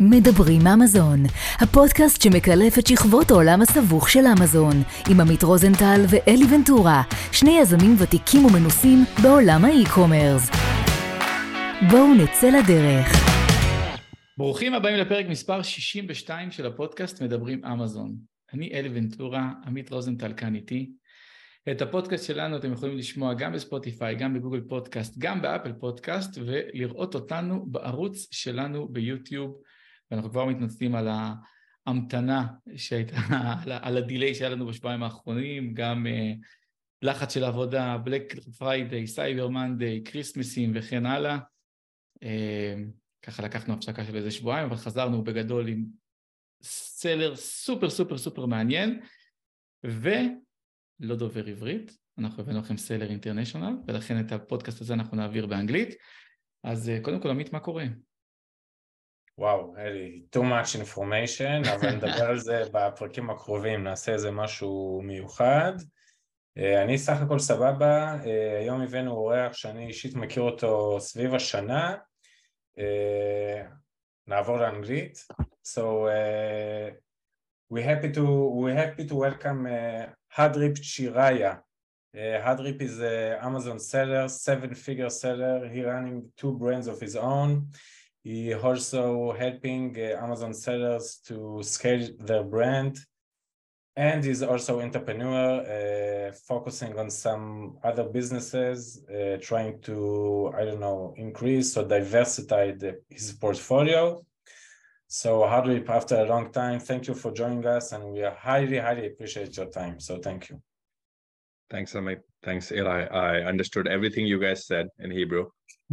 מדברים אמזון, הפודקאסט שמקלף את שכבות העולם הסבוך של אמזון, עם עמית רוזנטל ואלי ונטורה, שני יזמים ותיקים ומנוסים בעולם האי-קומרס. בואו נצא לדרך. ברוכים הבאים לפרק מספר 62 של הפודקאסט מדברים אמזון. אני אלי ונטורה, עמית רוזנטל כאן איתי. את הפודקאסט שלנו אתם יכולים לשמוע גם בספוטיפיי, גם בגוגל פודקאסט, גם באפל פודקאסט, ולראות אותנו בערוץ שלנו ביוטיוב. ואנחנו כבר מתנצלים על ההמתנה שהייתה, על הדיליי שהיה לנו בשבועיים האחרונים, גם uh, לחץ של עבודה, בלק פריידיי, סייבר מנדיי, כריסמסים וכן הלאה. Uh, ככה לקחנו הפסקה של איזה שבועיים, אבל חזרנו בגדול עם סלר סופר סופר סופר מעניין, ולא דובר עברית, אנחנו הבאנו לכם סלר אינטרנשיונל, ולכן את הפודקאסט הזה אנחנו נעביר באנגלית. אז uh, קודם כל, עמית, מה קורה? וואו, אלי, too much information, אבל נדבר על זה בפרקים הקרובים, נעשה איזה משהו מיוחד. אני סך הכל סבבה, היום הבאנו אורח שאני אישית מכיר אותו סביב השנה. נעבור לאנגלית. So, uh, we happy to, we happy to welcome uh, Hardeep Chiraya. Uh, Hardeep is an Amazon seller, seven-figure seller. He running two brands of his own. He also helping uh, Amazon sellers to scale their brand. And he's also entrepreneur uh, focusing on some other businesses uh, trying to i don't know increase or diversify the, his portfolio. So Hardeep, after a long time thank you for joining us and we are highly highly appreciate your time. So thank you thanks Amit. thanks eli i understood everything you guys said in hebrew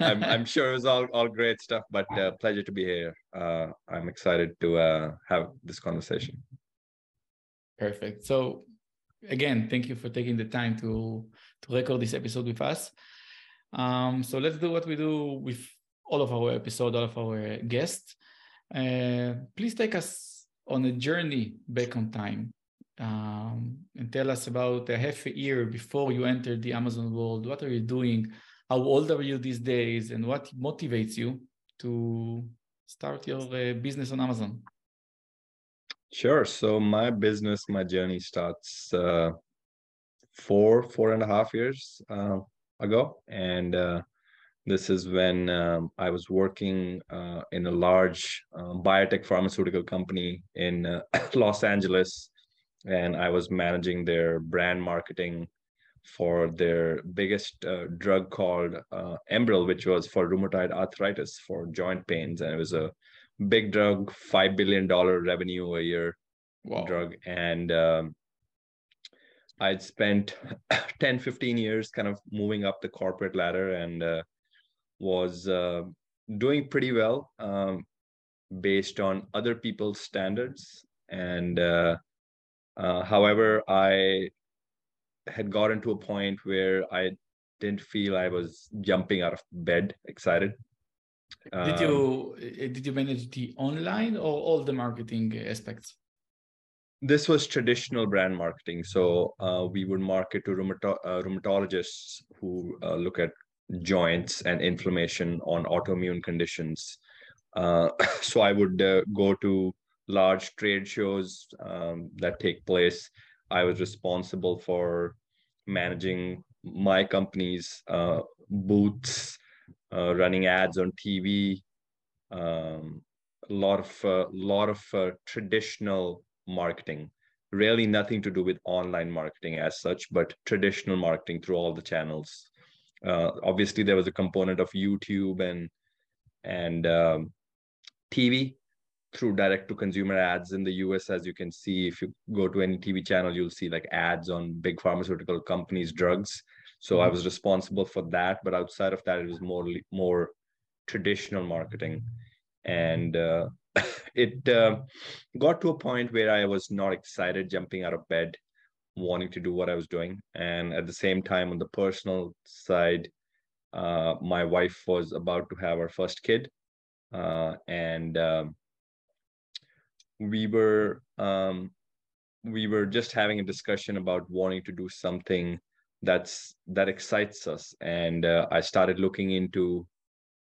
I'm, I'm, sure it was all, all great stuff, but uh, pleasure to be here. Uh, I'm excited to uh, have this conversation. Perfect. So, again, thank you for taking the time to to record this episode with us. Um, so let's do what we do with all of our episode, all of our guests. Uh, please take us on a journey back on time um, and tell us about a half a year before you entered the Amazon world. What are you doing? how old are you these days and what motivates you to start your uh, business on Amazon? Sure. So my business, my journey starts uh, four, four and a half years uh, ago. And uh, this is when um, I was working uh, in a large uh, biotech pharmaceutical company in Los Angeles. And I was managing their brand marketing for their biggest uh, drug called uh, Enbrel, which was for rheumatoid arthritis for joint pains, and it was a big drug, five billion dollar revenue a year wow. drug, and um, I'd spent 10, 15 years kind of moving up the corporate ladder and uh, was uh, doing pretty well um, based on other people's standards. And uh, however, I had gotten to a point where I didn't feel I was jumping out of bed excited. Did you um, did you manage the online or all the marketing aspects? This was traditional brand marketing. So uh, we would market to rheumato- uh, rheumatologists who uh, look at joints and inflammation on autoimmune conditions. Uh, so I would uh, go to large trade shows um, that take place I was responsible for managing my company's uh, booths, uh, running ads on TV, um, a lot of uh, lot of uh, traditional marketing. Really, nothing to do with online marketing as such, but traditional marketing through all the channels. Uh, obviously, there was a component of YouTube and and um, TV, through direct to consumer ads in the US, as you can see, if you go to any TV channel, you'll see like ads on big pharmaceutical companies' drugs. So mm-hmm. I was responsible for that, but outside of that, it was more more traditional marketing, and uh, it uh, got to a point where I was not excited jumping out of bed, wanting to do what I was doing, and at the same time, on the personal side, uh, my wife was about to have her first kid, uh, and um, we were um, we were just having a discussion about wanting to do something that's that excites us and uh, i started looking into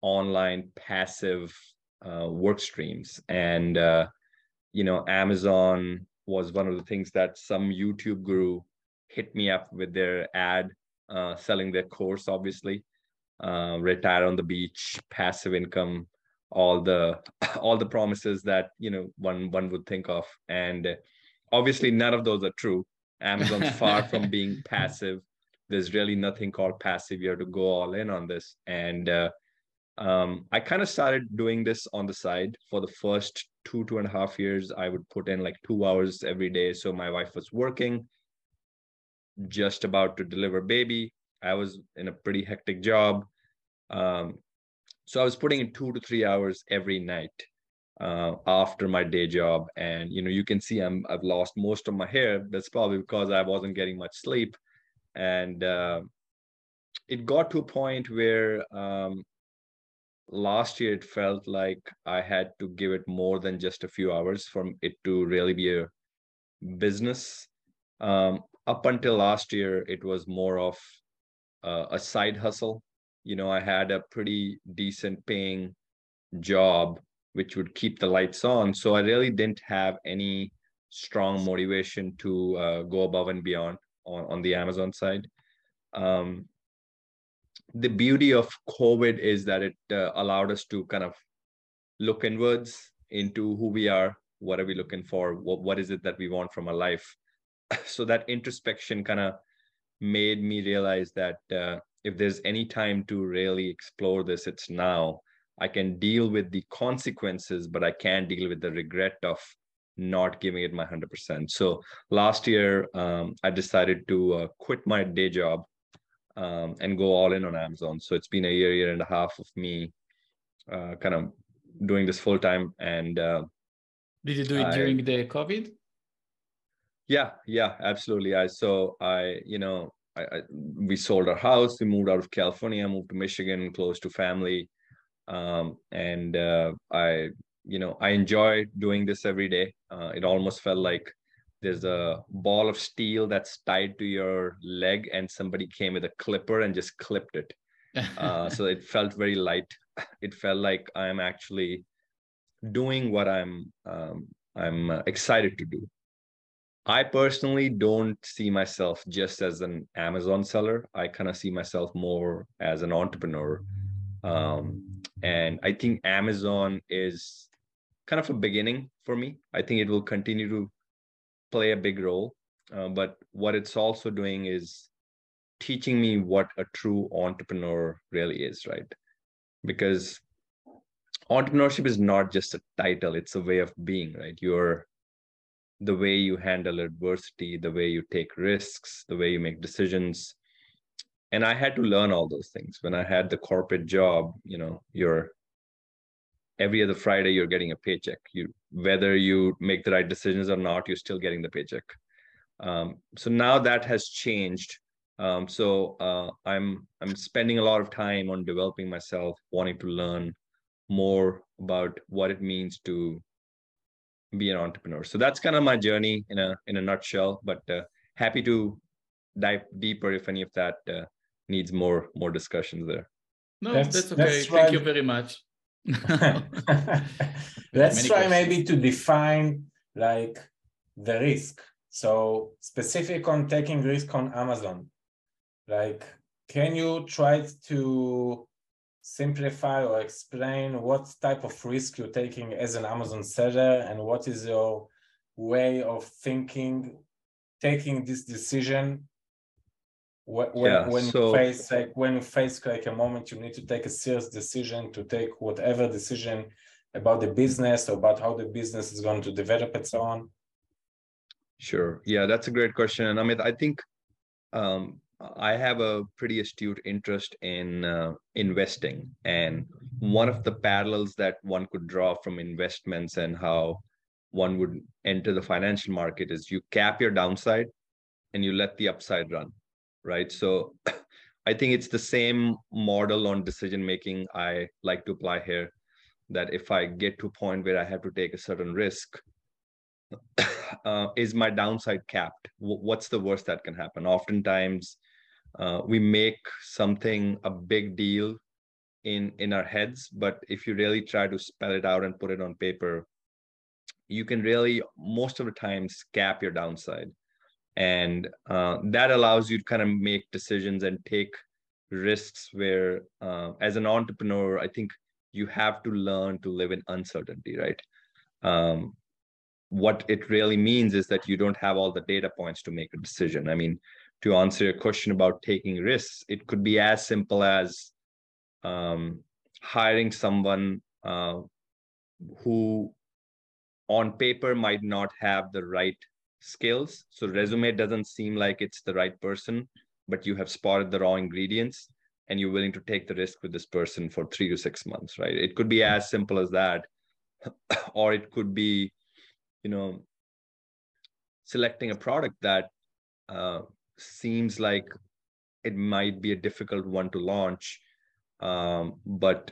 online passive uh, work streams. And, uh, you know, Amazon was one of the things that some YouTube guru hit me up with their ad uh, selling their course, obviously. Uh, retire on the beach, passive income, all the all the promises that you know one one would think of. And obviously none of those are true. Amazon's far from being passive. There's really nothing called passive you have to go all in on this. And uh, um, i kind of started doing this on the side. For the first two two and a half years i would put in like two hours every day. So my wife was working just about to deliver baby. I was in a pretty hectic job. Um, so i was putting in two to three hours every night uh, after my day job. And you know you can see i'm i've lost most of my hair. That's probably because i wasn't getting much sleep. And uh, it got to a point where um, last year it felt like i had to give it more than just a few hours for it to really be a business. Um, up until last year it was more of uh, a side hustle you know, I had a pretty decent paying job which would keep the lights on. So I really didn't have any strong motivation to uh, go above and beyond on, on the Amazon side. Um, the beauty of COVID is that it uh, allowed us to kind of look inwards into who we are, what are we looking for, what, what is it that we want from our life. so that introspection kind of made me realize that uh, if there's any time to really explore this, it's now. I can deal with the consequences, but I can't deal with the regret of not giving it my 100%. So last year, um, I decided to uh, quit my day job um, and go all in on Amazon. So it's been a year, year and a half of me uh, kind of doing this full time. And uh, did you do it I, during the COVID? Yeah, yeah, absolutely. I so I, you know, I, I, we sold our house. We moved out of California, moved to Michigan, close to family, um, and uh, I, you know, I enjoy doing this every day. Uh, it almost felt like there's a ball of steel that's tied to your leg, and somebody came with a clipper and just clipped it. Uh, so it felt very light. It felt like I'm actually doing what I'm um, I'm uh, excited to do. I personally don't see myself just as an Amazon seller. I kind of see myself more as an entrepreneur. Um, and I think Amazon is kind of a beginning for me. I think it will continue to play a big role. Uh, but what it's also doing is teaching me what a true entrepreneur really is, right? Because entrepreneurship is not just a title, it's a way of being, right? You're the way you handle adversity, the way you take risks, the way you make decisions. And I had to learn all those things. When I had the corporate job, you know, you're every other Friday you're getting a paycheck. You whether you make the right decisions or not, you're still getting the paycheck. Um, so now that has changed. Um, so uh, I'm I'm spending a lot of time on developing myself, wanting to learn more about what it means to be an entrepreneur. So that's kind of my journey in a in a nutshell. But uh, happy to dive deeper if any of that uh, needs more more discussions there. No, that's, that's okay. That's Thank you very much. let's try questions. maybe to define like the risk. So specific on taking risk on Amazon. Like, can you try to simplify or explain what type of risk you're taking as an Amazon seller and what is your way of thinking, taking this decision? When, yeah, when so, you face like when you face like a moment you need to take a serious decision to take whatever decision about the business or about how the business is going to develop and so on? Sure. Yeah that's a great question. And i mean i think um, I have a pretty astute interest in uh, investing. And one of the parallels that one could draw from investments and how one would enter the financial market is you cap your downside and you let the upside run, right? So I think it's the same model on decision making I like to apply here. That if I get to a point where I have to take a certain risk, uh, is my downside capped? what's the worst that can happen? Oftentimes, uh, we make something a big deal in in our heads but if you really try to spell it out and put it on paper you can really most of the times cap your downside. And uh, that allows you to kind of make decisions and take risks where uh, as an entrepreneur i think you have to learn to live in uncertainty right? Um, what it really means is that you don't have all the data points to make a decision. I mean to answer your question about taking risks it could be as simple as um, hiring someone uh, who on paper might not have the right skills. So resume doesn't seem like it's the right person but you have spotted the raw ingredients and you're willing to take the risk with this person for three to six months right? It could be as simple as that. Or it could be you know selecting a product that uh, seems like it might be a difficult one to launch um, but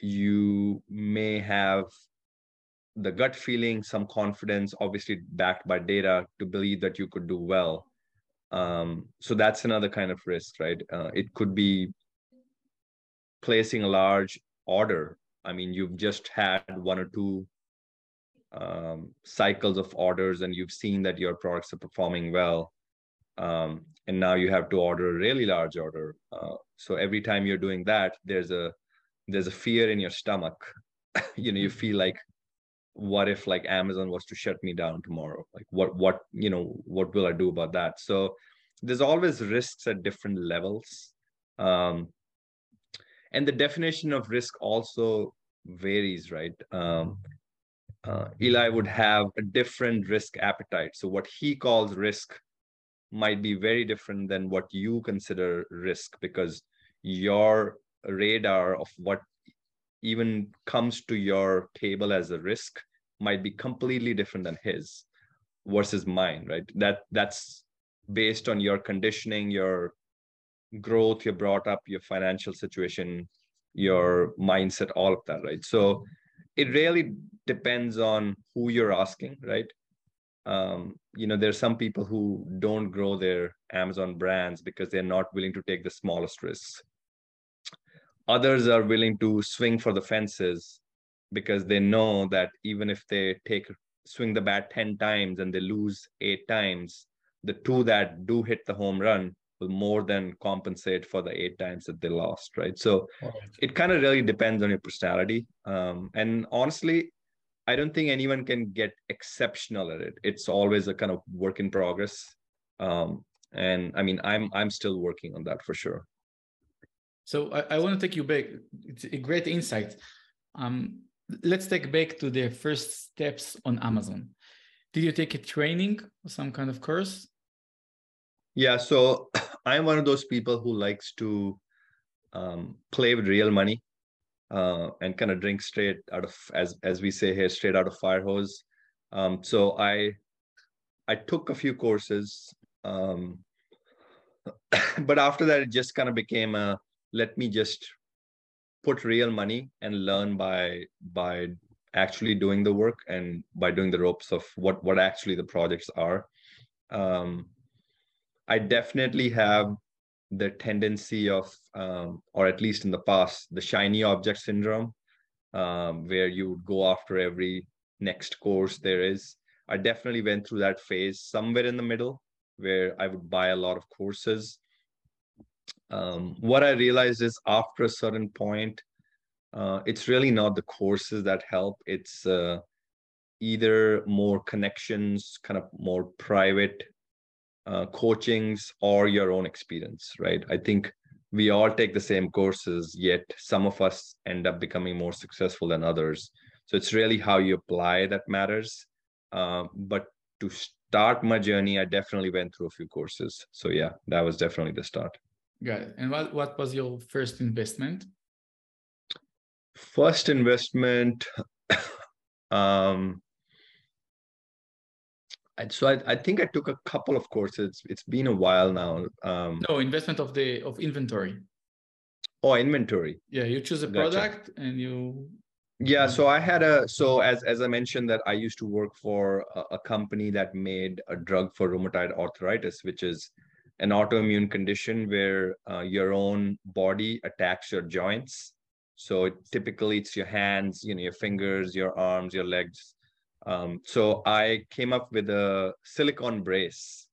you may have the gut feeling, some confidence, obviously backed by data to believe that you could do well. Um, so that's another kind of risk, right? Uh, it could be placing a large order. I mean, you've just had one or two um, cycles of orders and you've seen that your products are performing well. Um, and now you have to order a really large order. Uh, so every time you're doing that, there's a there's a fear in your stomach. you know, you feel like what if like amazon was to shut me down tomorrow? Like what what you know what will i do about that? So there's always risks at different levels. Um, and the definition of risk also varies right? Um, uh, eli would have a different risk appetite. So what he calls risk might be very different than what you consider risk because your radar of what even comes to your table as a risk might be completely different than his versus mine right? That that's based on your conditioning your growth you brought up your financial situation your mindset all of that right? So it really depends on who you're asking right um, you know there's some people who don't grow their amazon brands because they're not willing to take the smallest risks. Others are willing to swing for the fences because they know that even if they take swing the bat 10 times and they lose eight times the two that do hit the home run will more than compensate for the eight times that they lost right? So right. it kind of really depends on your personality. Um, and honestly i don't think anyone can get exceptional at it it's always a kind of work in progress um, and i mean i'm i'm still working on that for sure so I, I want to take you back. It's a great insight. Um, let's take back to the first steps on Amazon. Did you take a training or some kind of course? Yeah, so I'm one of those people who likes to um, play with real money uh, and kind of drink straight out of, as as we say here, straight out of fire hose. Um, so I I took a few courses, um, but after that, it just kind of became a let me just put real money and learn by by actually doing the work and by doing the ropes of what what actually the projects are um, i definitely have the tendency of um, or at least in the past the shiny object syndrome um, where you would go after every next course there is i definitely went through that phase somewhere in the middle where i would buy a lot of courses um, what I realized is after a certain point, uh, it's really not the courses that help. It's uh, either more connections, kind of more private uh, coachings, or your own experience, right? I think we all take the same courses, yet some of us end up becoming more successful than others. So it's really how you apply that matters. Uh, but to start my journey, I definitely went through a few courses. So yeah, that was definitely the start. Got it. And what, what was your first investment? First investment, um, so I, I think I took a couple of courses. It's been a while now. Um, no investment of the of inventory. Oh, inventory. Yeah, you choose a product gotcha. and you. Yeah, so I had a so as as I mentioned that I used to work for a, a company that made a drug for rheumatoid arthritis, which is an autoimmune condition where uh, your own body attacks your joints. So typically it's your hands, you know, your fingers, your arms, your legs. Um, so I came up with a silicone brace.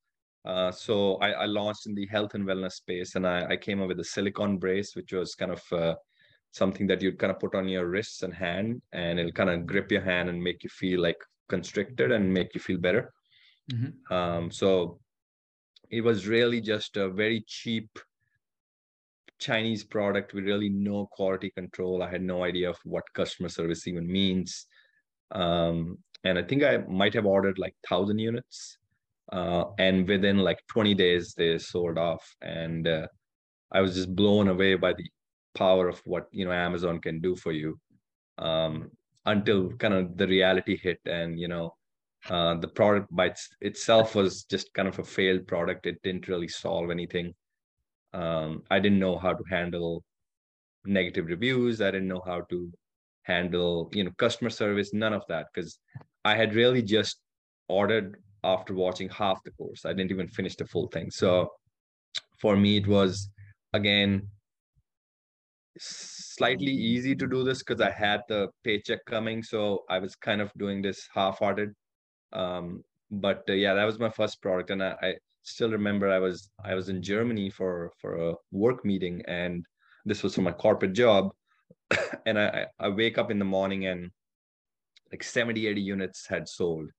Uh, so I, I, launched in the health and wellness space, and I, I came up with a silicone brace, which was kind of uh, something that you'd kind of put on your wrists and hand, and it'll kind of grip your hand and make you feel like constricted and make you feel better. Mm-hmm. Um, so it was really just a very cheap Chinese product with really no quality control. I had no idea of what customer service even means. Um, and I think I might have ordered like thousand units. Uh, and within like 20 days, they sold off. And uh, I was just blown away by the power of what you know Amazon can do for you. Um, until kind of the reality hit, and you know, uh, the product by itself was just kind of a failed product. It didn't really solve anything um, i didn't know how to handle negative reviews i didn't know how to handle you know customer service none of that because i had really just ordered after watching half the course. I didn't even finish the full thing. So for me it was again slightly easy to do this because i had the paycheck coming. So i was kind of doing this half-hearted. Um, but uh, yeah that was my first product. And I, I still remember I was I was in Germany for for a work meeting, and this was for my corporate job. and I I wake up in the morning and like 70 80 units had sold.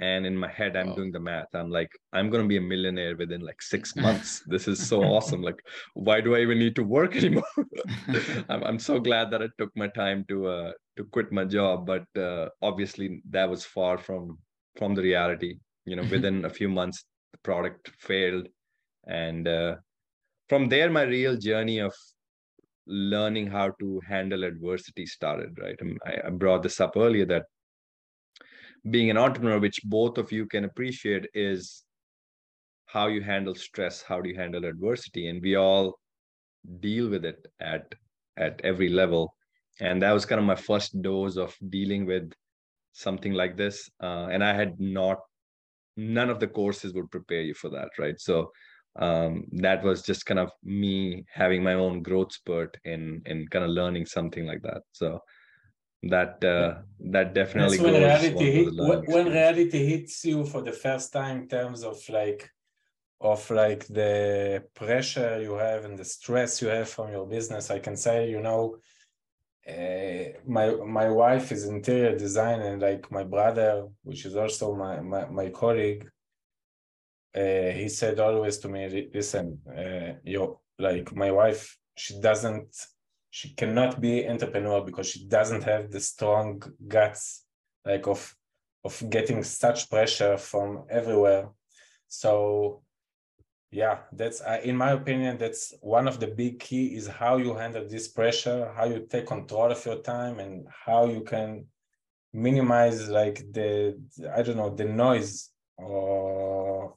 And in my head i'm wow. doing the math. I'm like i'm going to be a millionaire within like six months. This is so awesome. Like why do i even need to work anymore? I'm, I'm so glad that i took my time to uh to quit my job but uh, obviously that was far from from the reality. You know within a few months the product failed. And uh, from there my real journey of learning how to handle adversity started right? I, I brought this up earlier that being an entrepreneur which both of you can appreciate is how you handle stress how do you handle adversity and we all deal with it at at every level. And that was kind of my first dose of dealing with something like this uh, and i had not none of the courses would prepare you for that right? So um, that was just kind of me having my own growth spurt in in kind of learning something like that. So that uh, that definitely That's when reality hit, when, when reality hits you for the first time in terms of like of like the pressure you have and the stress you have from your business i can say you know uh, my my wife is interior design and like my brother which is also my my, my colleague uh, he said always to me listen uh, like my wife she doesn't she cannot be entrepreneur because she doesn't have the strong guts like of of getting such pressure from everywhere. So yeah that's uh, in my opinion that's one of the big key is how you handle this pressure how you take control of your time and how you can minimize like the i don't know the noise or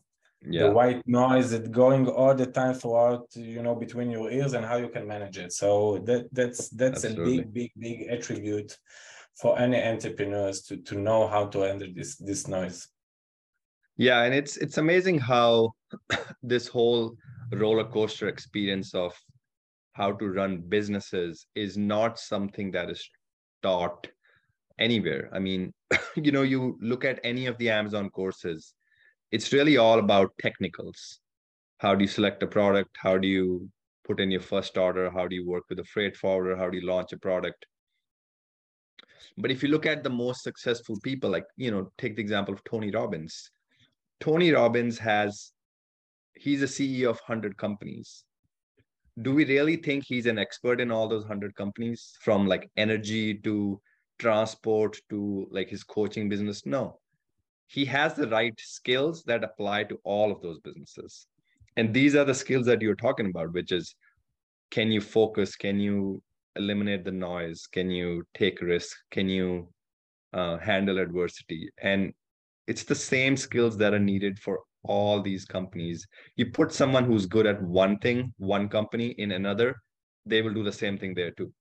yeah. the white noise that going all the time throughout you know between your ears and how you can manage it so that that's that's Absolutely. a big big big attribute for any entrepreneurs to to know how to handle this this noise yeah and it's it's amazing how this whole roller coaster experience of how to run businesses is not something that is taught anywhere i mean you know you look at any of the amazon courses it's really all about technicals how do you select a product how do you put in your first order how do you work with a freight forwarder how do you launch a product but if you look at the most successful people like you know take the example of tony robbins Tony Robbins has, he's a CEO of 100 companies. Do we really think he's an expert in all those 100 companies from like energy to transport to like his coaching business? No. He has the right skills that apply to all of those businesses. And these are the skills that you're talking about, which is can you focus? Can you eliminate the noise? Can you take risk? Can you uh, handle adversity? And it's the same skills that are needed for all these companies you put someone who's good at one thing one company in another they will do the same thing there too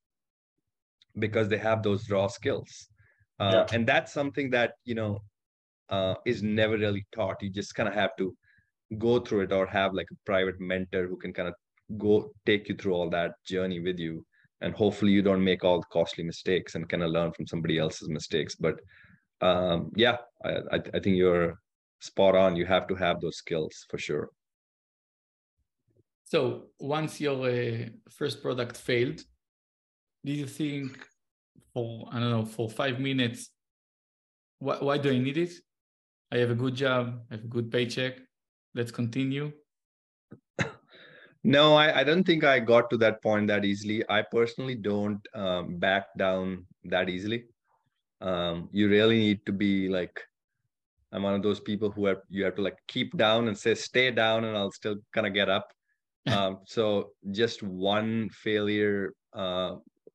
because they have those raw skills uh, yeah. and that's something that you know uh, is never really taught. You just kind of have to go through it or have like a private mentor who can kind of go take you through all that journey with you. And hopefully you don't make all the costly mistakes and kind of learn from somebody else's mistakes. But um, yeah I, I think you're spot on. You have to have those skills for sure. So once your uh, first product failed did you think for i don't know for five minutes why, why do i need it i have a good job i have a good paycheck let's continue no, I, I don't think I got to that point that easily. I personally don't um, back down that easily. Um, you really need to be like, I'm one of those people who have you have to like keep down and say stay down, and I'll still kind of get up. Um, so just one failure uh,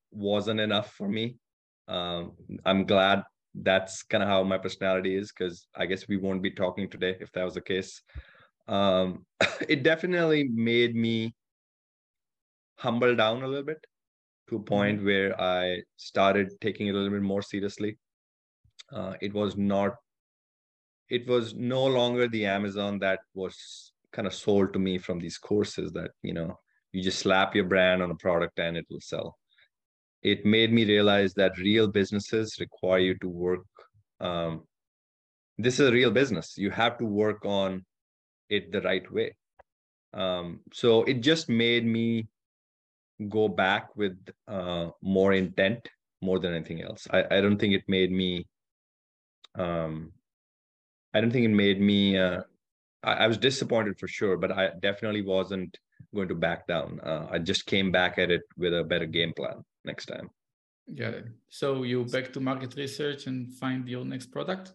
wasn't enough for me. Um, I'm glad that's kind of how my personality is because I guess we won't be talking today if that was the case um, it definitely made me humble down a little bit to a point mm-hmm. where I started taking it a little bit more seriously. Uh, it was not, it was no longer the Amazon that was kind of sold to me from these courses that, you know, you just slap your brand on a product and it will sell. It made me realize that real businesses require you to work. Um, this is a real business. You have to work on it the right way. Um, so it just made me go back with uh, more intent more than anything else. I, I don't think it made me. Um, I don't think it made me. Uh, I, I was disappointed for sure, but I definitely wasn't going to back down. Uh, I just came back at it with a better game plan next time. Yeah. So you back to market research and find your next product.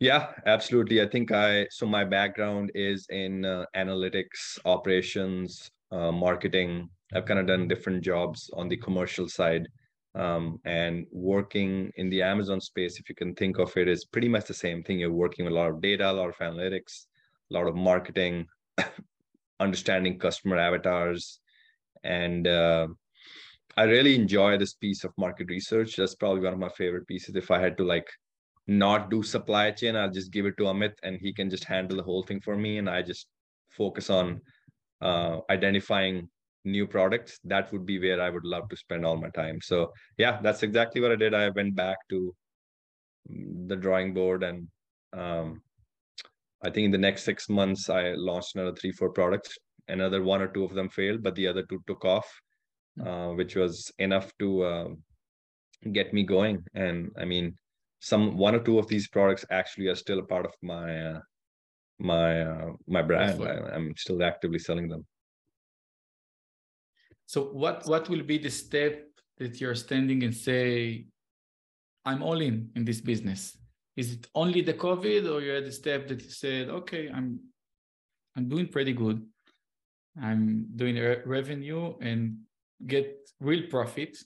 Yeah, absolutely. I think I so my background is in uh, analytics, operations, uh, marketing. I've kind of done different jobs on the commercial side. Um, and working in the Amazon space, if you can think of it, is pretty much the same thing. You're working with a lot of data, a lot of analytics, a lot of marketing, understanding customer avatars, and uh, I really enjoy this piece of market research. That's probably one of my favorite pieces. If I had to like not do supply chain. I'll just give it to Amit and he can just handle the whole thing for me. And I just focus on uh, identifying new products. That would be where I would love to spend all my time. So yeah, that's exactly what I did. I went back to the drawing board and um, I think in the next six months, I launched another three, four products. Another one or two of them failed, but the other two took off. Uh, which was enough to uh, get me going. And I mean, some one or two of these products actually are still a part of my uh, my uh, my brand. I, I'm still actively selling them. So what what will be the step that you're standing and say, I'm all in in this business? Is it only the COVID, or you had a step that you said, okay, I'm I'm doing pretty good. I'm doing re- revenue and get real profit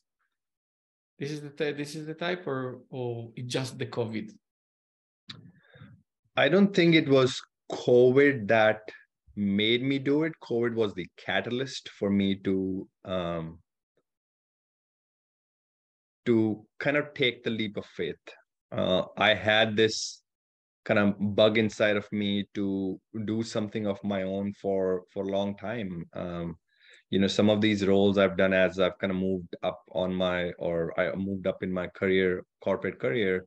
this is the this is the type or or it just the covid? I don't think it was covid that made me do it. Covid was the catalyst for me to um to kind of take the leap of faith. Uh, i had this kind of bug inside of me to do something of my own for for a long time. Um, you know some of these roles i've done as i've kind of moved up on my or i moved up in my career corporate career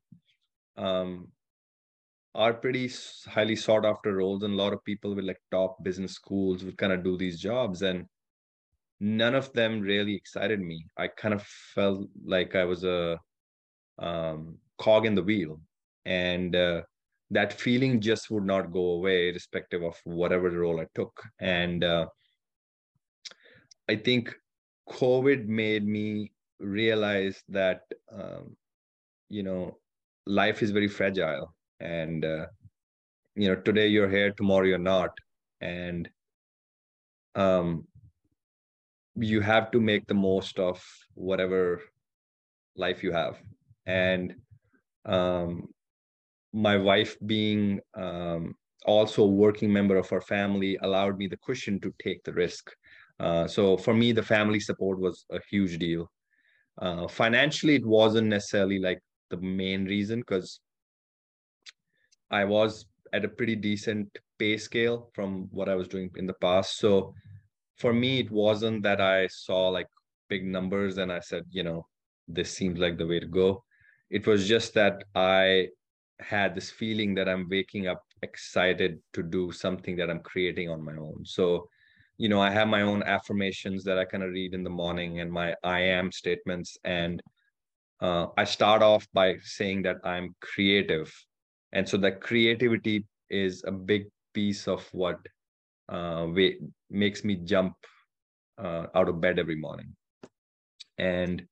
um, are pretty highly sought after roles and a lot of people with like top business schools would kind of do these jobs and none of them really excited me. I kind of felt like i was a um, cog in the wheel and uh, that feeling just would not go away irrespective of whatever role i took and uh, I think COVID made me realize that um, you know life is very fragile, and uh, you know today you're here, tomorrow you're not, and um, you have to make the most of whatever life you have, and um, my wife being um, also a working member of our family allowed me the cushion to take the risk uh, so for me, the family support was a huge deal. Uh, financially, it wasn't necessarily like the main reason because I was at a pretty decent pay scale from what I was doing in the past. So for me, it wasn't that I saw like big numbers and I said, you know, this seems like the way to go. It was just that I had this feeling that I'm waking up excited to do something that I'm creating on my own. So, you know, I have my own affirmations that I kind of read in the morning and my I am statements. And uh, I start off by saying that I'm creative. And so that creativity is a big piece of what uh, makes me jump uh, out of bed every morning. And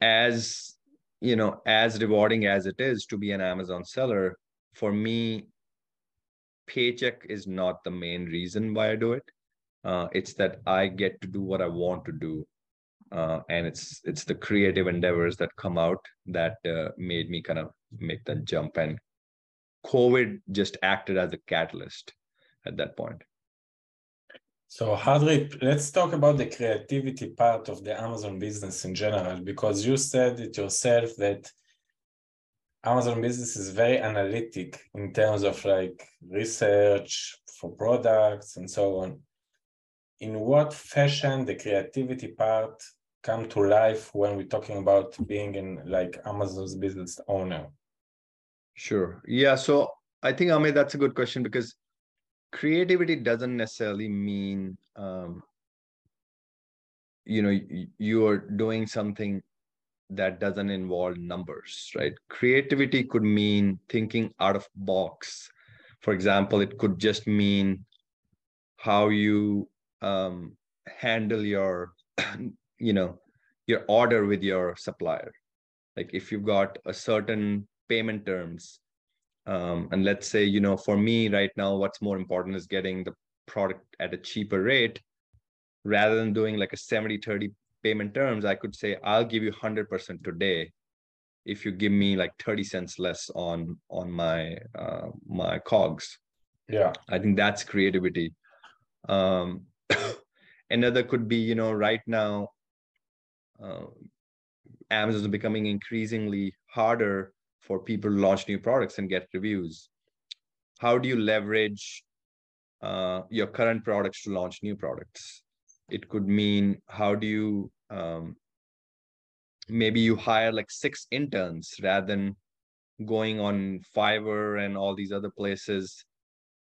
as you know, as rewarding as it is to be an Amazon seller, for me, paycheck is not the main reason why I do it. Uh, it's that I get to do what I want to do, uh, and it's it's the creative endeavors that come out that uh, made me kind of make that jump. And COVID just acted as a catalyst at that point. So Hadri, let's talk about the creativity part of the Amazon business in general, because you said it yourself that Amazon business is very analytic in terms of like research for products and so on. In what fashion the creativity part come to life when we're talking about being in like Amazon's business owner? Sure. Yeah. So I think Amit, that's a good question because creativity doesn't necessarily mean um, you know you are doing something that doesn't involve numbers right creativity could mean thinking out of box for example it could just mean how you um, handle your you know your order with your supplier. Like if you've got a certain payment terms um, and let's say you know for me right now what's more important is getting the product at a cheaper rate. Rather than doing like a 70 30 payment terms i could say i'll give you 100% today if you give me like 30 cents less on on my uh, my cogs. Yeah. I think that's creativity. Um another could be you know right now uh, amazon is becoming increasingly harder for people to launch new products and get reviews. How do you leverage uh, your current products to launch new products? It could mean how do you um, maybe you hire like six interns rather than going on fiverr and all these other places.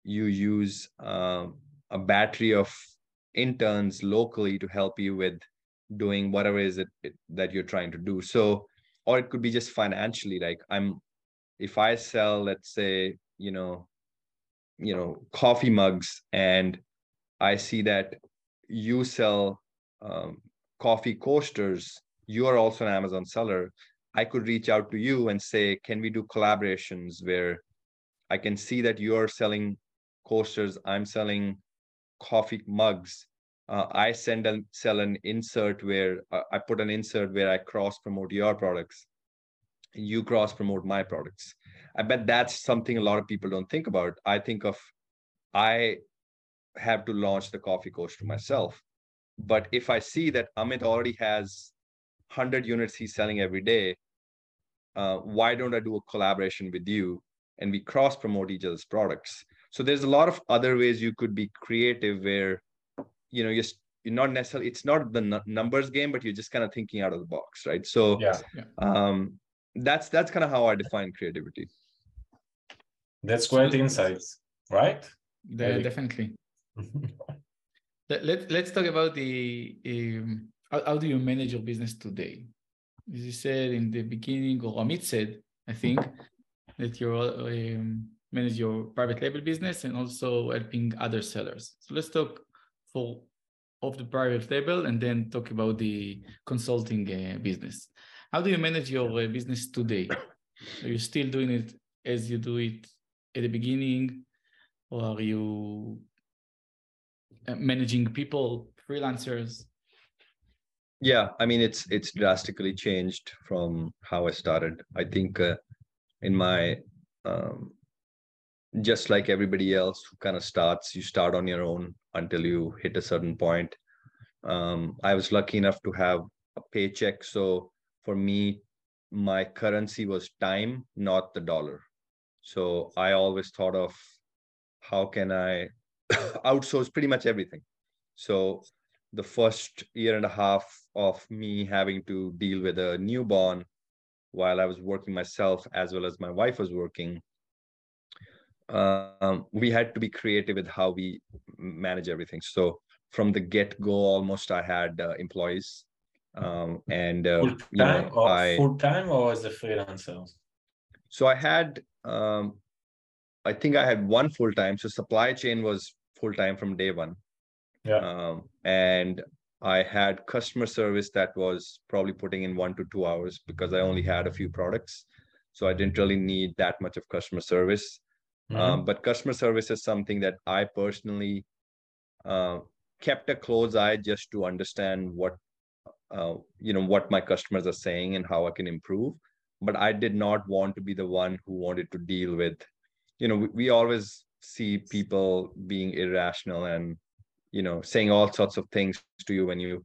You use uh, a battery of interns locally to help you with doing whatever is it, it that you're trying to do. So or it could be just financially like i'm if i sell let's say you know you know coffee mugs and i see that you sell um, coffee coasters you are also an amazon seller i could reach out to you and say can we do collaborations where i can see that you're selling coasters i'm selling coffee mugs uh, I send and sell an insert where uh, I put an insert where I cross promote your products, you cross promote my products. I bet that's something a lot of people don't think about. I think of I have to launch the coffee coaster myself. But if I see that Amit already has 100 units he's selling every day, uh, why don't I do a collaboration with you and we cross promote each other's products? So there's a lot of other ways you could be creative where you know you're you're not necessarily it's not the n- numbers game but you're just kind of thinking out of the box right? So yeah, yeah. um that's that's kind of how i define creativity. That's great insights right? The, definitely. Let, let's talk about the um, how, how, do you manage your business today? As you said in the beginning or amit said i think that you um, manage your private label business and also helping other sellers so let's talk for of the private label and then talk about the consulting uh, business. How do you manage your uh, business today? Are you still doing it as you do it at the beginning, or are you uh, managing people, freelancers? Yeah, I mean it's it's drastically changed from how I started. I think uh, in my um, just like everybody else who kind of starts, you start on your own until you hit a certain point. Um, I was lucky enough to have a paycheck. So for me, my currency was time, not the dollar. So I always thought of how can I outsource pretty much everything. So the first year and a half of me having to deal with a newborn while I was working myself as well as my wife was working, um, we had to be creative with how we manage everything. So from the get go, almost I had uh, employees, um, and uh, full time or I, full time or as a freelancer. So I had, um, I think I had one full time. So supply chain was full time from day one. Yeah. Um, and I had customer service that was probably putting in one to two hours because I only had a few products. So I didn't really need that much of customer service. Mm-hmm. Um, but customer service is something that I personally uh, kept a close eye just to understand what uh, you know what my customers are saying and how I can improve. But I did not want to be the one who wanted to deal with. You know, we, we always see people being irrational and you know saying all sorts of things to you when you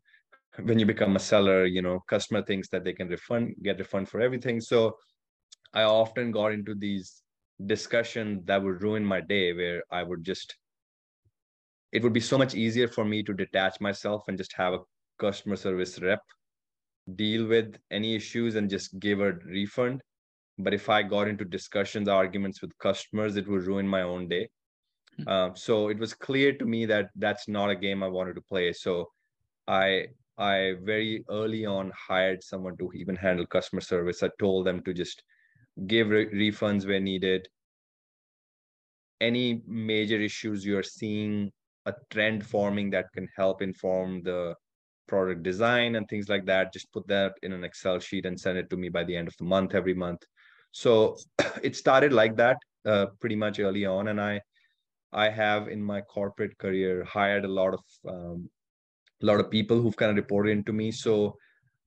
when you become a seller you know customer thinks that they can refund get refund for everything so i often got into these discussion that would ruin my day where I would just it would be so much easier for me to detach myself and just have a customer service rep deal with any issues and just give a refund. But if i got into discussions arguments with customers it would ruin my own day. Hmm. uh, so it was clear to me that that's not a game i wanted to play. So i i very early on hired someone to even handle customer service. I told them to just give re- refunds where needed. Any major issues you're seeing a trend forming that can help inform the product design and things like that just put that in an excel sheet and send it to me by the end of the month every month. So it started like that uh, pretty much early on and i i have in my corporate career hired a lot of um, a lot of people who've kind of reported into me. So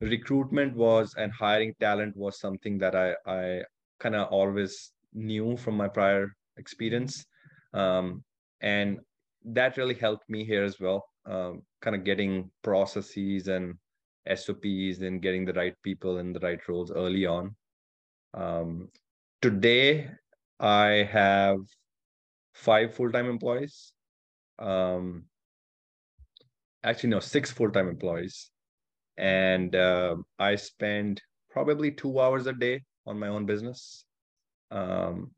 recruitment was and hiring talent was something that i i kind of always knew from my prior experience. Um, and that really helped me here as well um, kind of getting processes and sops and getting the right people in the right roles early on. Um, today i have five full-time employees. Um, actually no six full-time employees. And uh, i spend probably two hours a day on my own business. Um,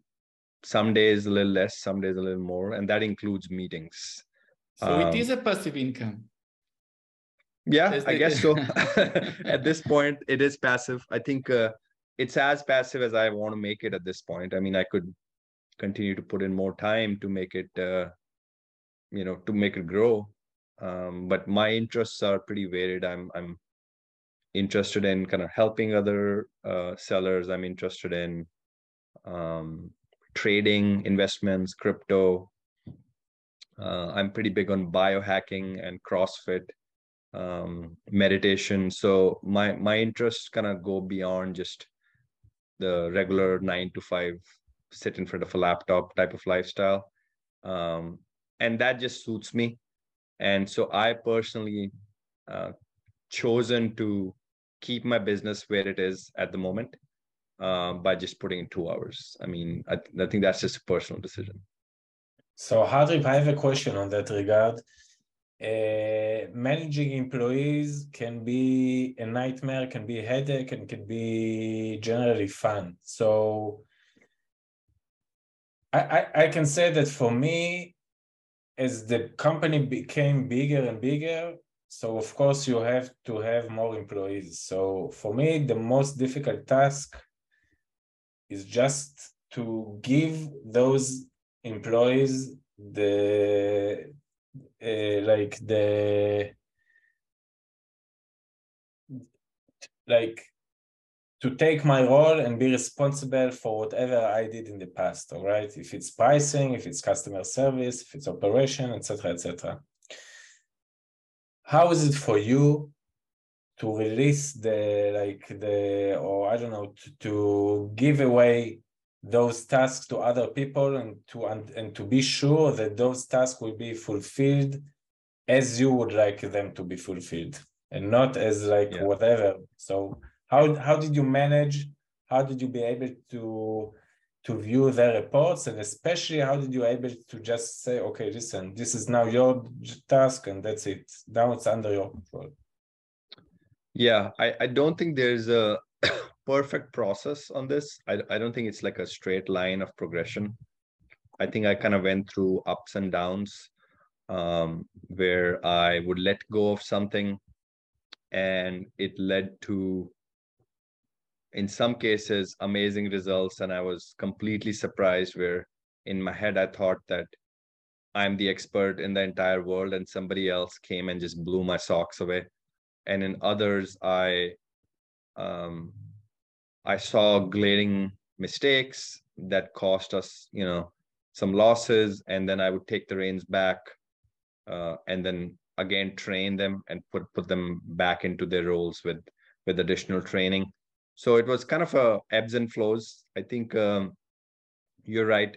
some days a little less, some days a little more, and that includes meetings. So um, it is a passive income. Yeah, I guess so. at this point, it is passive. I think uh, it's as passive as I want to make it at this point. I mean, I could continue to put in more time to make it, uh, you know, to make it grow. Um, but my interests are pretty varied. I'm I'm interested in kind of helping other uh, sellers. I'm interested in um, trading, investments, crypto. Uh, I'm pretty big on biohacking and CrossFit, um, meditation. So my my interests kind of go beyond just the regular nine to five sit in front of a laptop type of lifestyle, um, and that just suits me. And so I personally uh, chosen to keep my business where it is at the moment uh, by just putting in two hours. I mean, I, I think that's just a personal decision. So, Hardeep, I have a question on that regard. Uh, managing employees can be a nightmare, can be a headache, and can be generally fun. So, I, I, I can say that for me, as the company became bigger and bigger, so of course you have to have more employees. So for me, the most difficult task is just to give those employees the uh, like the like to take my role and be responsible for whatever I did in the past. All right, if it's pricing, if it's customer service, if it's operation, etc., etc how is it for you to release the like the or i don't know to, to give away those tasks to other people and to and, and to be sure that those tasks will be fulfilled as you would like them to be fulfilled and not as like yeah. whatever so how how did you manage how did you be able to to view their reports and especially how did you able to just say okay listen this is now your task and that's it. Now it's under your control. Yeah i, I don't think there's a perfect process on this. I, I don't think it's like a straight line of progression. I think i kind of went through ups and downs um, where i would let go of something and it led to in some cases amazing results and i was completely surprised where in my head i thought that i'm the expert in the entire world and somebody else came and just blew my socks away. And in others i um, i saw glaring mistakes that cost us you know some losses and then i would take the reins back uh, and then again train them and put put them back into their roles with with additional training so it was kind of a ebbs and flows. I think um, you're right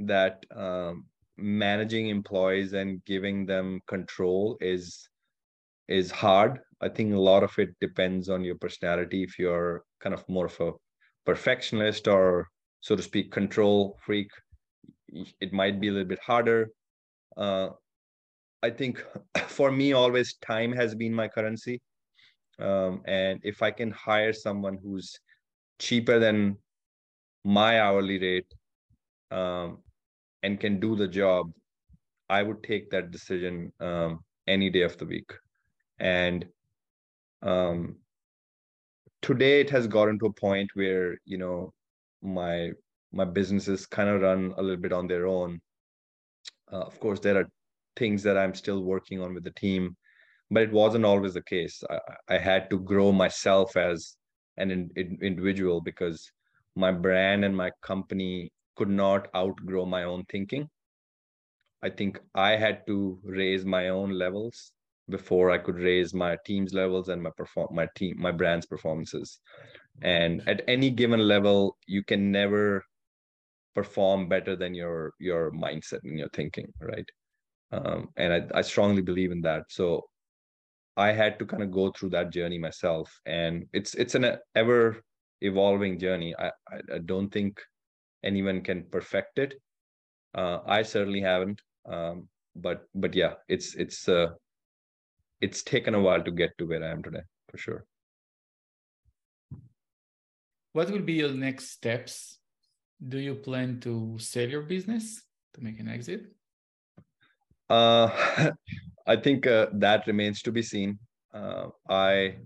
that um, managing employees and giving them control is is hard. I think a lot of it depends on your personality. If you're kind of more of a perfectionist or so to speak control freak it might be a little bit harder. Uh, i think for me always time has been my currency um, and if i can hire someone who's cheaper than my hourly rate um, and can do the job i would take that decision um, any day of the week. And um, today it has gotten to a point where you know my my businesses kind of run a little bit on their own. Uh, of course there are things that i'm still working on with the team but it wasn't always the case. I, I had to grow myself as an in, in, individual because my brand and my company could not outgrow my own thinking. I think I had to raise my own levels before I could raise my team's levels and my perform my team my brand's performances. And at any given level, you can never perform better than your your mindset and your thinking, right? Um, and I, I strongly believe in that. So I had to kind of go through that journey myself, and it's it's an ever evolving journey. I, I, I don't think anyone can perfect it. Uh, I certainly haven't, um, but but yeah, it's it's uh, it's taken a while to get to where I am today for sure. What will be your next steps? Do you plan to sell your business to make an exit? Uh, I think uh, that remains to be seen. Uh, I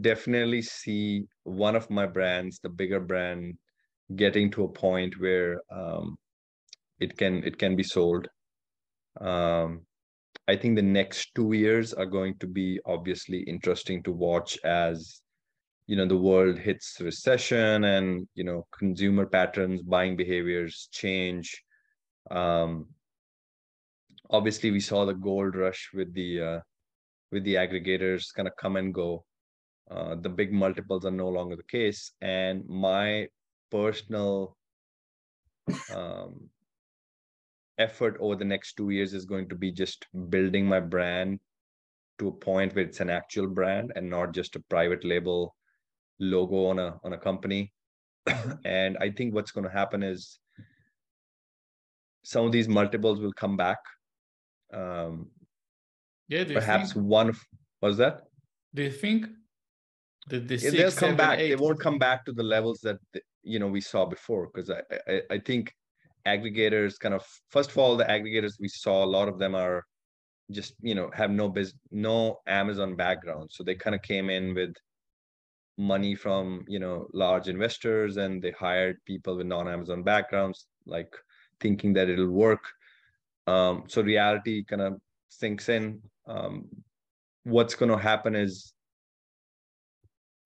definitely see one of my brands, the bigger brand, getting to a point where um, it can it can be sold. Um, I think the next two years are going to be obviously interesting to watch as you know the world hits recession and you know consumer patterns, buying behaviors change. Um, obviously we saw the gold rush with the uh, with the aggregators kind of come and go. Uh, the big multiples are no longer the case. And my personal um, effort over the next two years is going to be just building my brand to a point where it's an actual brand and not just a private label logo on a on a company. And i think what's going to happen is some of these multiples will come back um, yeah, perhaps think, one of was that? Do you think that the yeah, they'll come seven, back? Eight, they won't come back to the levels that you know we saw before because I, I I think aggregators kind of first of all the aggregators we saw a lot of them are just you know have no biz no Amazon background so they kind of came in with money from you know large investors and they hired people with non-Amazon backgrounds like thinking that it'll work um, so reality kind of sinks in. Um, what's going to happen is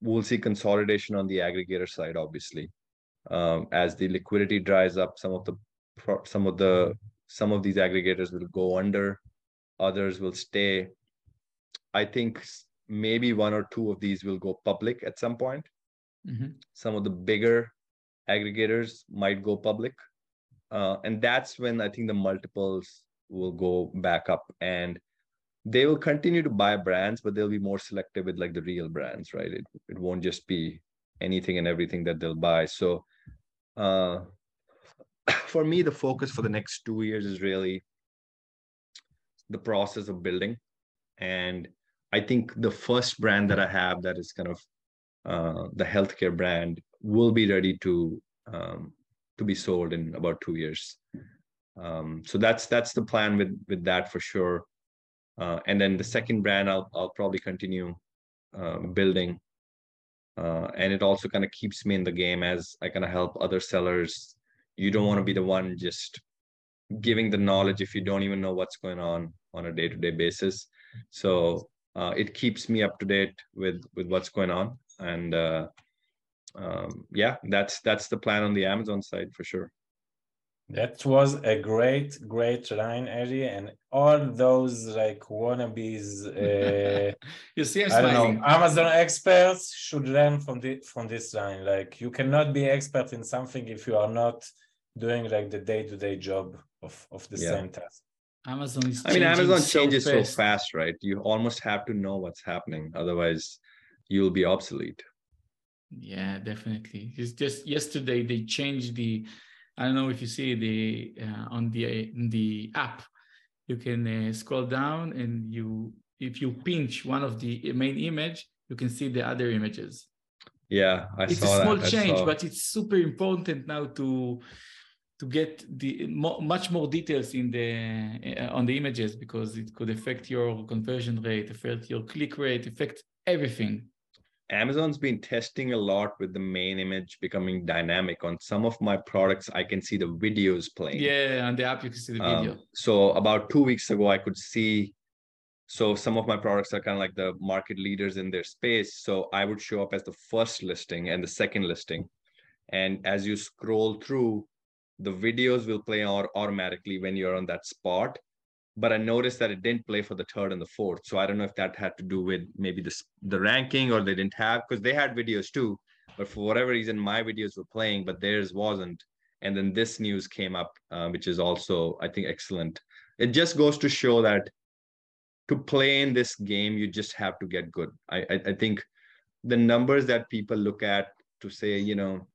we'll see consolidation on the aggregator side, obviously, um, as the liquidity dries up. Some of the some of the some of these aggregators will go under, others will stay. I think maybe one or two of these will go public at some point. Mm-hmm. Some of the bigger aggregators might go public uh, and that's when i think the multiples will go back up and they will continue to buy brands but they'll be more selective with like the real brands right it, it won't just be anything and everything that they'll buy so uh, for me, the focus for the next two years is really the process of building. And I think the first brand that I have that is kind of uh, the healthcare brand will be ready to um, to be sold in about two years. Um, so that's that's the plan with with that for sure. Uh, and then the second brand, I'll I'll probably continue uh, building, uh, and it also kind of keeps me in the game as I kind of help other sellers. You don't want to be the one just giving the knowledge if you don't even know what's going on on a day to day basis. So uh, it keeps me up to date with with what's going on and uh, um, yeah that's that's the plan on the amazon side for sure. That was a great great line eddie and all those like wannabes uh, you see I'm i don't know amazon experts should learn from the from this line. Like you cannot be expert in something if you are not doing like the day-to-day job of of the Yeah. same task. Amazon is i mean amazon so changes fast. so fast right? You almost have to know what's happening otherwise you'll be obsolete Yeah, definitely. It's just yesterday they changed the. I don't know if you see the uh, on the in the app, you can uh, scroll down and you if you pinch one of the main image, you can see the other images. yeah i saw. it's saw a small that change, but it's super important now to to get the mo- much more details in the uh, on the images because it could affect your conversion rate, affect your click rate, affect everything. Amazon's been testing a lot with the main image becoming dynamic. On some of my products, I can see the videos playing. Yeah, on the app you can see the video. Um, so about two weeks ago, I could see. So some of my products are kind of like the market leaders in their space. So I would show up as the first listing and the second listing, and as you scroll through, the videos will play automatically when you're on that spot. But I noticed that it didn't play for the third and the fourth. So I don't know if that had to do with maybe the the ranking or they didn't have because they had videos too. But for whatever reason, my videos were playing, but theirs wasn't and then this news came up uh, which is also i think excellent it just goes to show that to play in this game you just have to get good i i, I think the numbers that people look at to say you know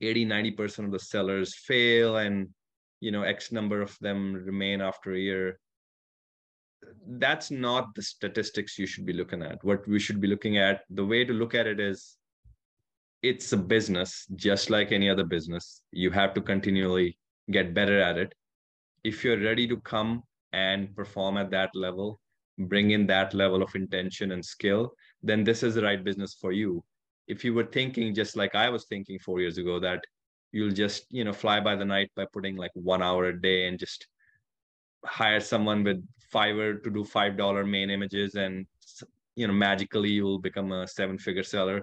80 90% of the sellers fail and you know x number of them remain after a year that's not the statistics you should be looking at. What we should be looking at the way to look at it is it's a business just like any other business. You have to continually get better at it. If you're ready to come and perform at that level bring in that level of intention and skill then this is the right business for you. If you were thinking just like i was thinking 4 years ago that you'll just you know fly by the night by putting like 1 hour a day and just hire someone with fiverr to do $5 main images and you know magically you'll become a seven figure seller.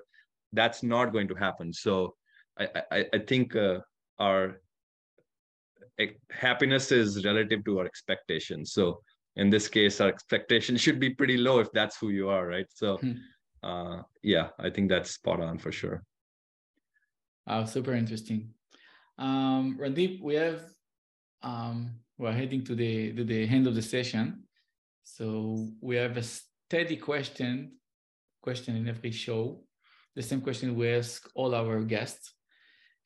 That's not going to happen. So i i, I think uh, our eh, happiness is relative to our expectations. So in this case our expectation should be pretty low if that's who you are right? So Hmm. uh yeah i think that's spot on for sure. Wow, super interesting. Um, Hardeep, we have um, we're heading to the to the end of the session, so we have a steady question question in every show, the same question we ask all our guests,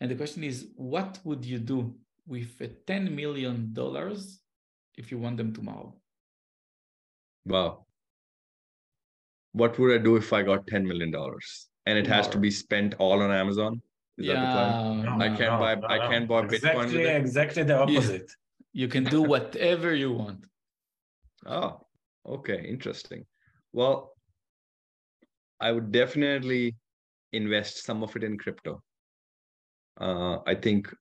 and the question is, what would you do with a ten million dollars if you want them tomorrow? wow. What would i do if i got 10 million dollars? And it has to be spent all on amazon? Is that the plan? Yeah, No, I can't buy- I can't buy Bitcoin exactly. Exactly the opposite. You can do whatever you want. Oh, okay, interesting. Well, I would definitely invest some of it in crypto. Uh, I think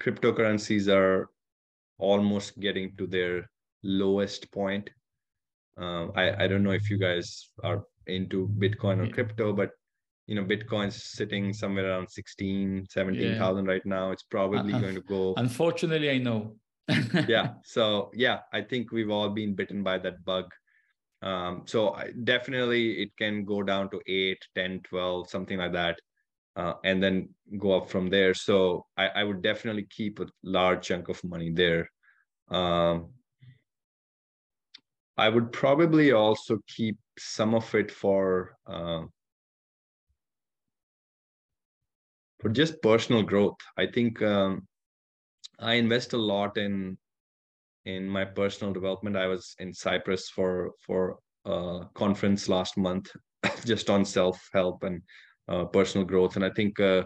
cryptocurrencies are almost getting to their lowest point. Um, I, I don't know if you guys are into Bitcoin or Yeah. crypto, but you know, Bitcoin's sitting somewhere around 16, 17,000 right now. It's probably Uh-uh. going to go Unfortunately, I know. Yeah. So yeah i think we've all been bitten by that bug. Um so I, definitely it can go down to 8 10 12 something like that uh, and then go up from there. So I, I would definitely keep a large chunk of money there. Um i would probably also keep some of it for uh, for just personal growth. I think um I invest a lot in in my personal development. I was in Cyprus for for a conference last month, just on self help and uh, personal growth, and I think. Uh,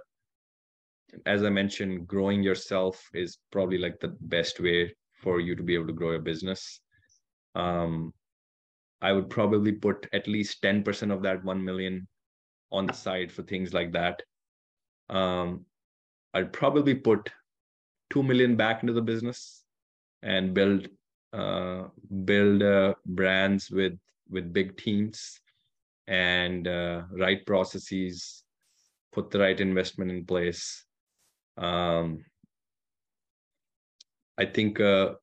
as I mentioned, growing yourself is probably like the best way for you to be able to grow your business. Um, I would probably put at least 10% of that 1 million on the side for things like that. Um, I'd probably put 2 million back into the business and build uh, build uh, brands with with big teams and uh, right processes put the right investment in place um, I think uh,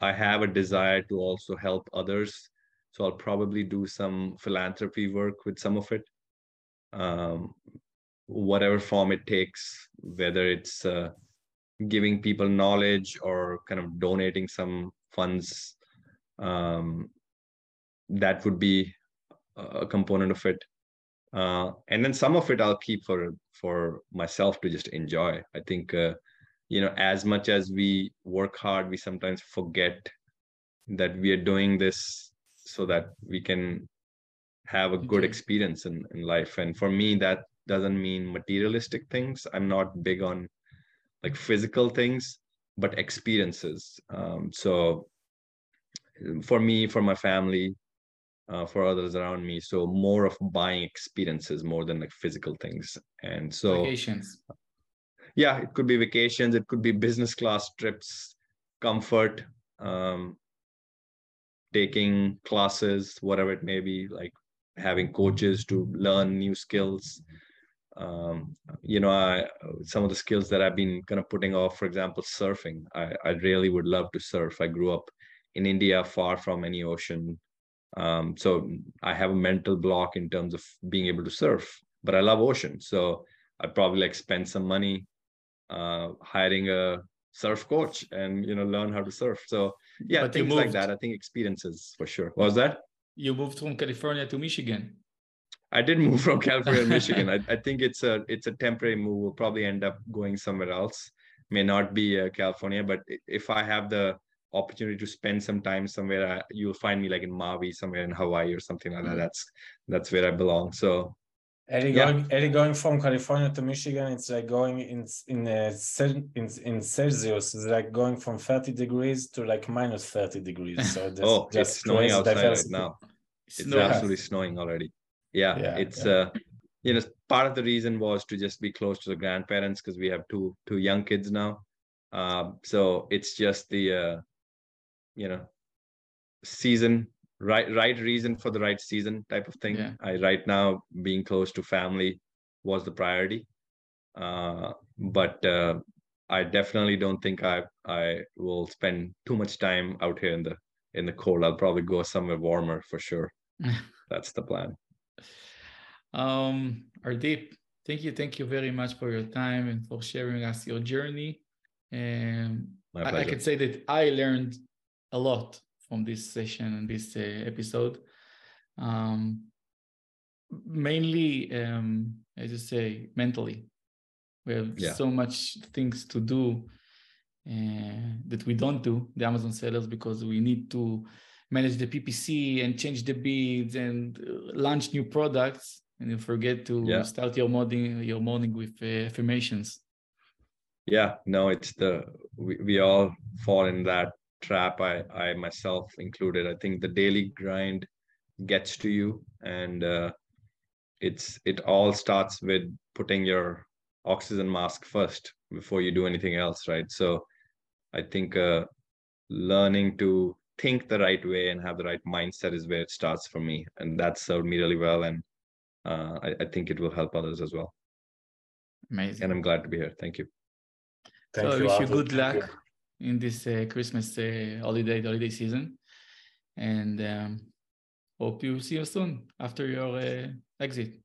I have a desire to also help others. So I'll probably do some philanthropy work with some of it, um, whatever form it takes, whether it's uh, giving people knowledge or kind of donating some funds. Um, that would be a component of it. Uh, and then some of it I'll keep for for myself to just enjoy. I think uh, you know as much as we work hard, we sometimes forget that we are doing this so that we can have a good experience in, in life. And for me, that doesn't mean materialistic things. I'm not big on like physical things, but experiences. Um, so for me, for my family, uh, for others around me. So more of buying experiences more than like physical things. And so Vacations. yeah, it could be vacations, it could be business class trips, comfort, um, taking classes, whatever it may be, like having coaches to learn new skills. Um, you know, I, some of the skills that I've been kind of putting off, for example, surfing. I, I really would love to surf. I grew up in India, far from any ocean. Um, so I have a mental block in terms of being able to surf, but I love ocean. So I'd probably like spend some money uh, hiring a surf coach and you know learn how to surf. So yeah, But things like that. I think experiences for sure. What was that? You moved from California to Michigan. I did move from California to Michigan. I, I think it's a it's a temporary move. We'll probably end up going somewhere else. May not be uh, California, but if I have the opportunity to spend some time somewhere, I, you'll find me like in Maui, somewhere in Hawaii or something like that. Mm. That's that's where I belong. So Eddie Yeah. going, Eddie going from California to Michigan, it's like going in in uh, in in Celsius. It's like going from thirty degrees to like minus thirty degrees. So there's oh, just it's snowing outside diversity. right now. It's Snow. absolutely snowing already. Yeah, Yeah, it's yeah. uh you know part of the reason was to just be close to the grandparents because we have two two young kids now. Um, so it's just the uh you know season right right reason for the right season type of thing. Yeah. I right now being close to family was the priority. Uh but uh I definitely don't think I I will spend too much time out here in the in the cold. I'll probably go somewhere warmer for sure. That's the plan. Um, Hardeep, thank you, thank you very much for your time and for sharing us your journey. And I, I can say that I learned a lot from this session and this uh, episode. Um, mainly, um, as you say, mentally. We have Yeah. so much things to do uh, that we don't do, the Amazon sellers, because we need to manage the PPC and change the bids and uh, launch new products, and you forget to Yeah. start your morning your morning with uh, affirmations. Yeah, no, it's the we, we all fall in that trap. I I myself included. I think the daily grind gets to you, and uh, it's it all starts with putting your oxygen mask first before you do anything else, right? So I think uh, learning to think the right way and have the right mindset is where it starts for me, and that served me really well, and uh, I, I think it will help others as well. Amazing. And I'm glad to be here. Thank you. Thank so I you, wish you good Thank luck in this uh, Christmas uh, holiday, the holiday season, and um, hope you see you soon after your uh, exit.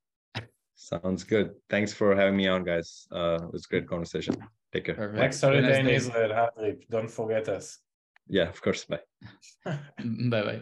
Sounds good. Thanks for having me on, guys. Uh, it was a great conversation. Take care. Perfect. Next Have holiday in nice day. Israel, Hardeep. Don't forget us. Yeah, of course. Bye. Bye bye.